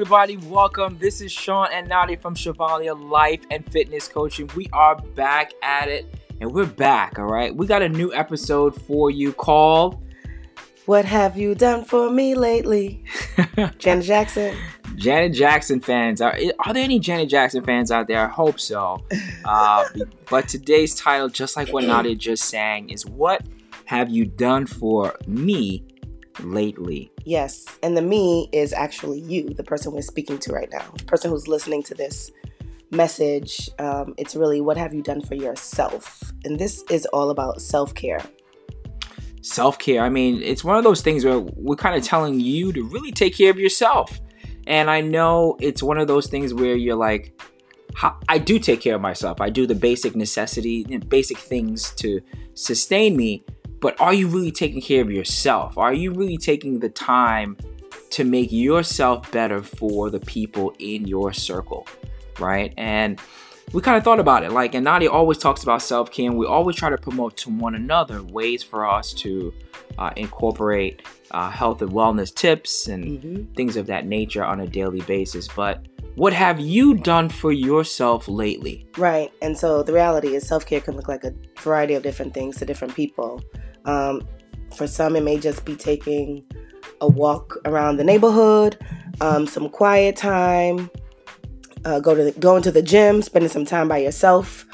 Everybody, welcome. This is Sean and Nadi from Chevalier Life and Fitness Coaching. We are back at it, and we're back, all right? We got a new episode for you called What Have You Done For Me Lately? Janet Jackson. Janet Jackson fans. Are, are there any Janet Jackson fans out there? I hope so. Uh, but today's title, just like what Nadia just sang, is What Have You Done For Me Lately? Yes. And the me is actually you, the person we're speaking to right now, the person who's listening to this message. Um, it's really what have you done for yourself? And this is all about self care. Self care. I mean, it's one of those things where we're kind of telling you to really take care of yourself. And I know it's one of those things where you're like, I do take care of myself. I do the basic necessity, basic things to sustain me. But are you really taking care of yourself? Are you really taking the time to make yourself better for the people in your circle? Right? And we kind of thought about it. Like, and Nadia always talks about self care, and we always try to promote to one another ways for us to uh, incorporate uh, health and wellness tips and mm-hmm. things of that nature on a daily basis. But what have you done for yourself lately? Right. And so the reality is self care can look like a variety of different things to different people. Um, for some, it may just be taking a walk around the neighborhood, um, some quiet time, uh, go to the, going to the gym, spending some time by yourself.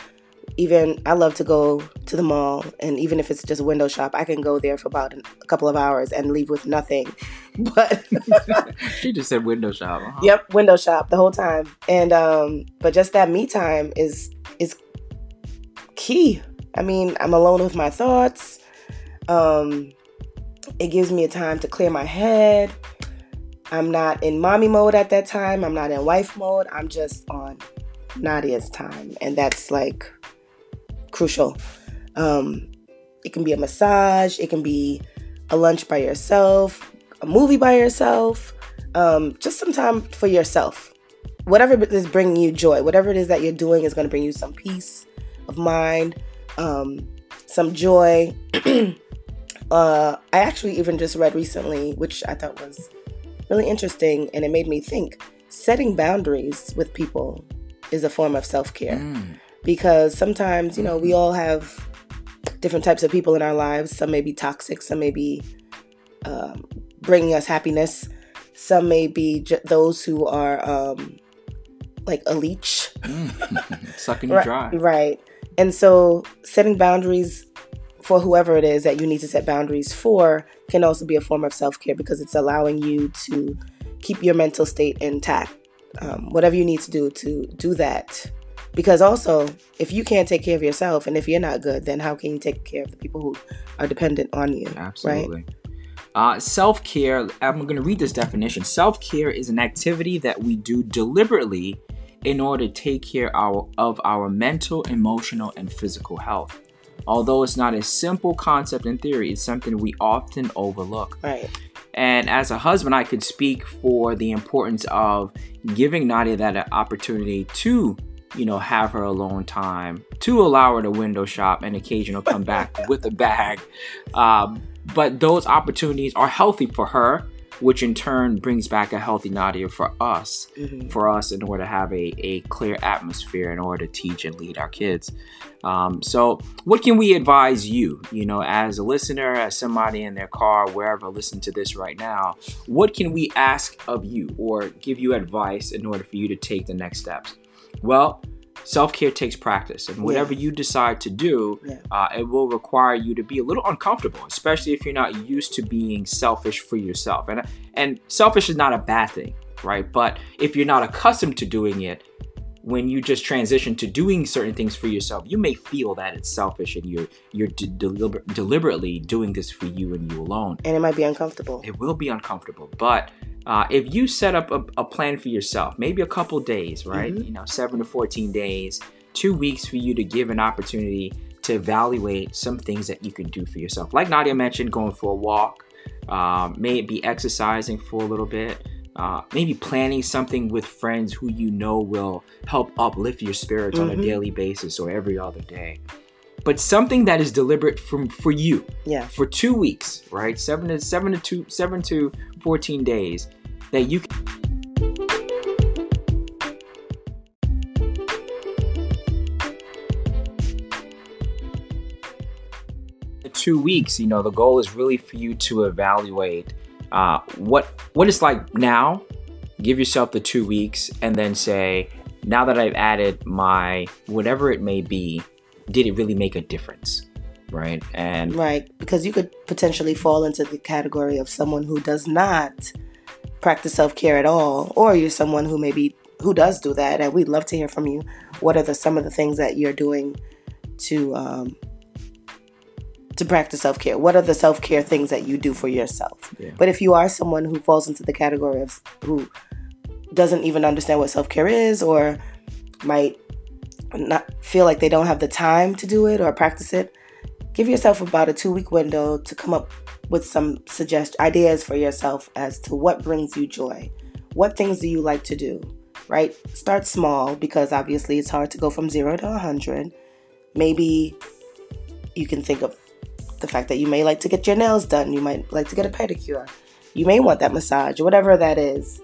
Even I love to go to the mall, and even if it's just a window shop, I can go there for about a couple of hours and leave with nothing. But she just said window shop. Huh? Yep, window shop the whole time. And um, but just that me time is is key. I mean, I'm alone with my thoughts. Um, it gives me a time to clear my head. I'm not in mommy mode at that time. I'm not in wife mode. I'm just on Nadia's time. And that's like crucial. Um, it can be a massage, it can be a lunch by yourself, a movie by yourself, um, just some time for yourself. Whatever is bringing you joy, whatever it is that you're doing is going to bring you some peace of mind, um, some joy. Uh, I actually even just read recently, which I thought was really interesting, and it made me think setting boundaries with people is a form of self care. Mm. Because sometimes, you know, we all have different types of people in our lives. Some may be toxic, some may be um, bringing us happiness, some may be j- those who are um, like a leech, mm. sucking you dry. Right. And so setting boundaries for whoever it is that you need to set boundaries for can also be a form of self care because it's allowing you to keep your mental state intact. Um, whatever you need to do to do that. Because also, if you can't take care of yourself and if you're not good, then how can you take care of the people who are dependent on you? Absolutely. Right? Uh, self care, I'm going to read this definition. Self care is an activity that we do deliberately in order to take care our, of our mental, emotional, and physical health. Although it's not a simple concept in theory, it's something we often overlook. Right. And as a husband, I could speak for the importance of giving Nadia that opportunity to, you know, have her alone time, to allow her to window shop and occasionally come back with a bag. Um, but those opportunities are healthy for her which in turn brings back a healthy Nadia for us, mm-hmm. for us in order to have a, a clear atmosphere in order to teach and lead our kids. Um, so, what can we advise you, you know, as a listener, as somebody in their car, wherever, listen to this right now? What can we ask of you or give you advice in order for you to take the next steps? Well, self care takes practice, and whatever yeah. you decide to do, yeah. uh, it will require you to be a little uncomfortable, especially if you're not used to being selfish for yourself. And and selfish is not a bad thing, right? But if you're not accustomed to doing it, when you just transition to doing certain things for yourself, you may feel that it's selfish and you're you're de- deliber- deliberately doing this for you and you alone. And it might be uncomfortable. It will be uncomfortable, but uh, if you set up a, a, plan for yourself, maybe a couple days, right? Mm-hmm. You know, seven to 14 days, two weeks for you to give an opportunity to evaluate some things that you can do for yourself. Like Nadia mentioned, going for a walk, um, maybe exercising for a little bit, uh, maybe planning something with friends who you know will help uplift your spirits mm-hmm. on a mm-hmm. daily basis or every other day but something that is deliberate from for you. Yeah. For two weeks, right? Seven to seven to two seven to fourteen days that you can two weeks you know the goal is really for you to evaluate uh, what what it's like now give yourself the two weeks and then say now that i've added my whatever it may be did it really make a difference? Right. And Right, because you could potentially fall into the category of someone who does not practice self care at all, or you're someone who maybe who does do that, and we'd love to hear from you. What are the some of the things that you're doing to um, to practice self care? What are the self care things that you do for yourself? Yeah. But if you are someone who falls into the category of who doesn't even understand what self care is, or might not feel like they don't have the time to do it or practice it, give yourself about a two week window to come up with some suggest ideas for yourself as to what brings you joy. What things do you like to do? Right? Start small because obviously it's hard to go from zero to a 100. Maybe you can think of the fact that you may like to get your nails done, you might like to get a pedicure, you may want that massage, or whatever that is.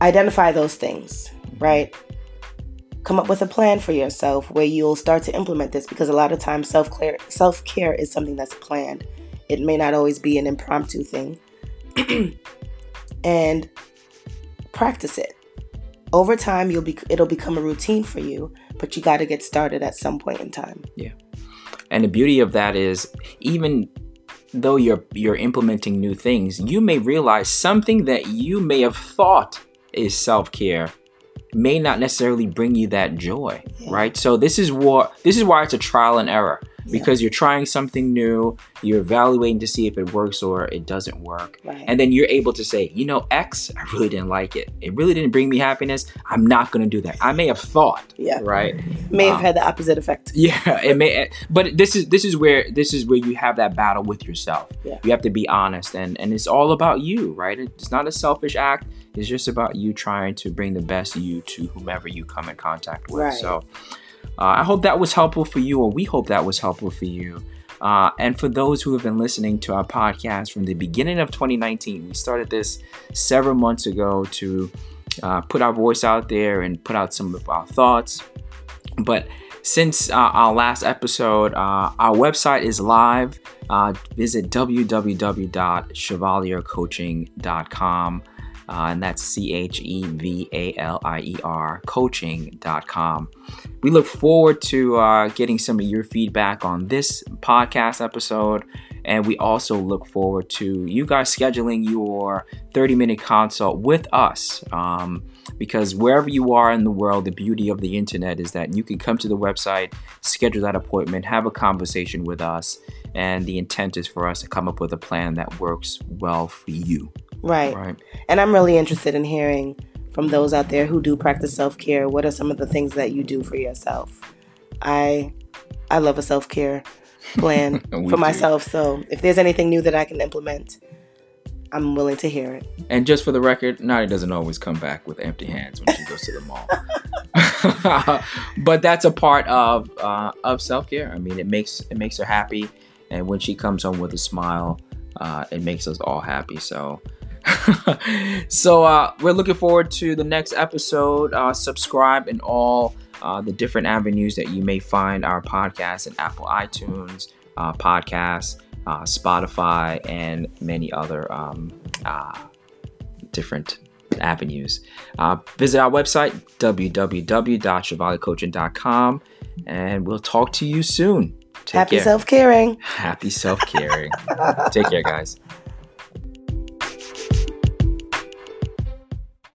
Identify those things, right? Come up with a plan for yourself where you'll start to implement this because a lot of times self-care self-care is something that's planned. It may not always be an impromptu thing. And practice it. Over time you'll be it'll become a routine for you but you got to get started at some point in time. Yeah. and the beauty of that is even though you're you're implementing new things, you may realize something that you may have thought is self-care may not necessarily bring you that joy, right? So this is what this is why it's a trial and error Yeah. because you're trying something new, you're evaluating to see if it works or it doesn't work. right And then you're able to say, you know, X, I really didn't like it. It really didn't bring me happiness. I'm not going to do that. I may have thought, yeah right? may have um, had the opposite effect Yeah, it may. But this is this is where this is where you have that battle with yourself. Yeah. You have to be honest, and and it's all about you, right? It's not a selfish act. It's just about you trying to bring the best you to whomever you come in contact with. Right. So, uh, I hope that was helpful for you, or we hope that was helpful for you. Uh, and for those who have been listening to our podcast from the beginning of 2019, we started this several months ago to uh, put our voice out there and put out some of our thoughts. But since uh, our last episode, uh, our website is live. Uh, visit www.chevaliercoaching.com. Uh, and that's C H E V A L I E R coaching.com. We look forward to uh, getting some of your feedback on this podcast episode. And we also look forward to you guys scheduling your 30 minute consult with us. Um, because wherever you are in the world, the beauty of the internet is that you can come to the website, schedule that appointment, have a conversation with us. And the intent is for us to come up with a plan that works well for you. Right Right. And I'm really interested in hearing from those out there who do practice self-care. What are some of the things that you do for yourself? I I love a self-care plan We for do. myself. So if there's anything new that I can implement, I'm willing to hear it. And just for the record, Nadi doesn't always come back with empty hands when she goes to the mall. but that's a part of uh, of self care. I mean, it makes it makes her happy, and when she comes home with a smile, uh, it makes us all happy. So. so uh, we're looking forward to the next episode. Uh, subscribe in all uh, the different avenues that you may find our podcast in Apple iTunes, uh, podcasts, uh, Spotify, and many other um, uh, different avenues. Uh, visit our website, www.chevaliercoaching.com, and we'll talk to you soon. Take Happy care. self-caring. Happy self caring. Take care, guys.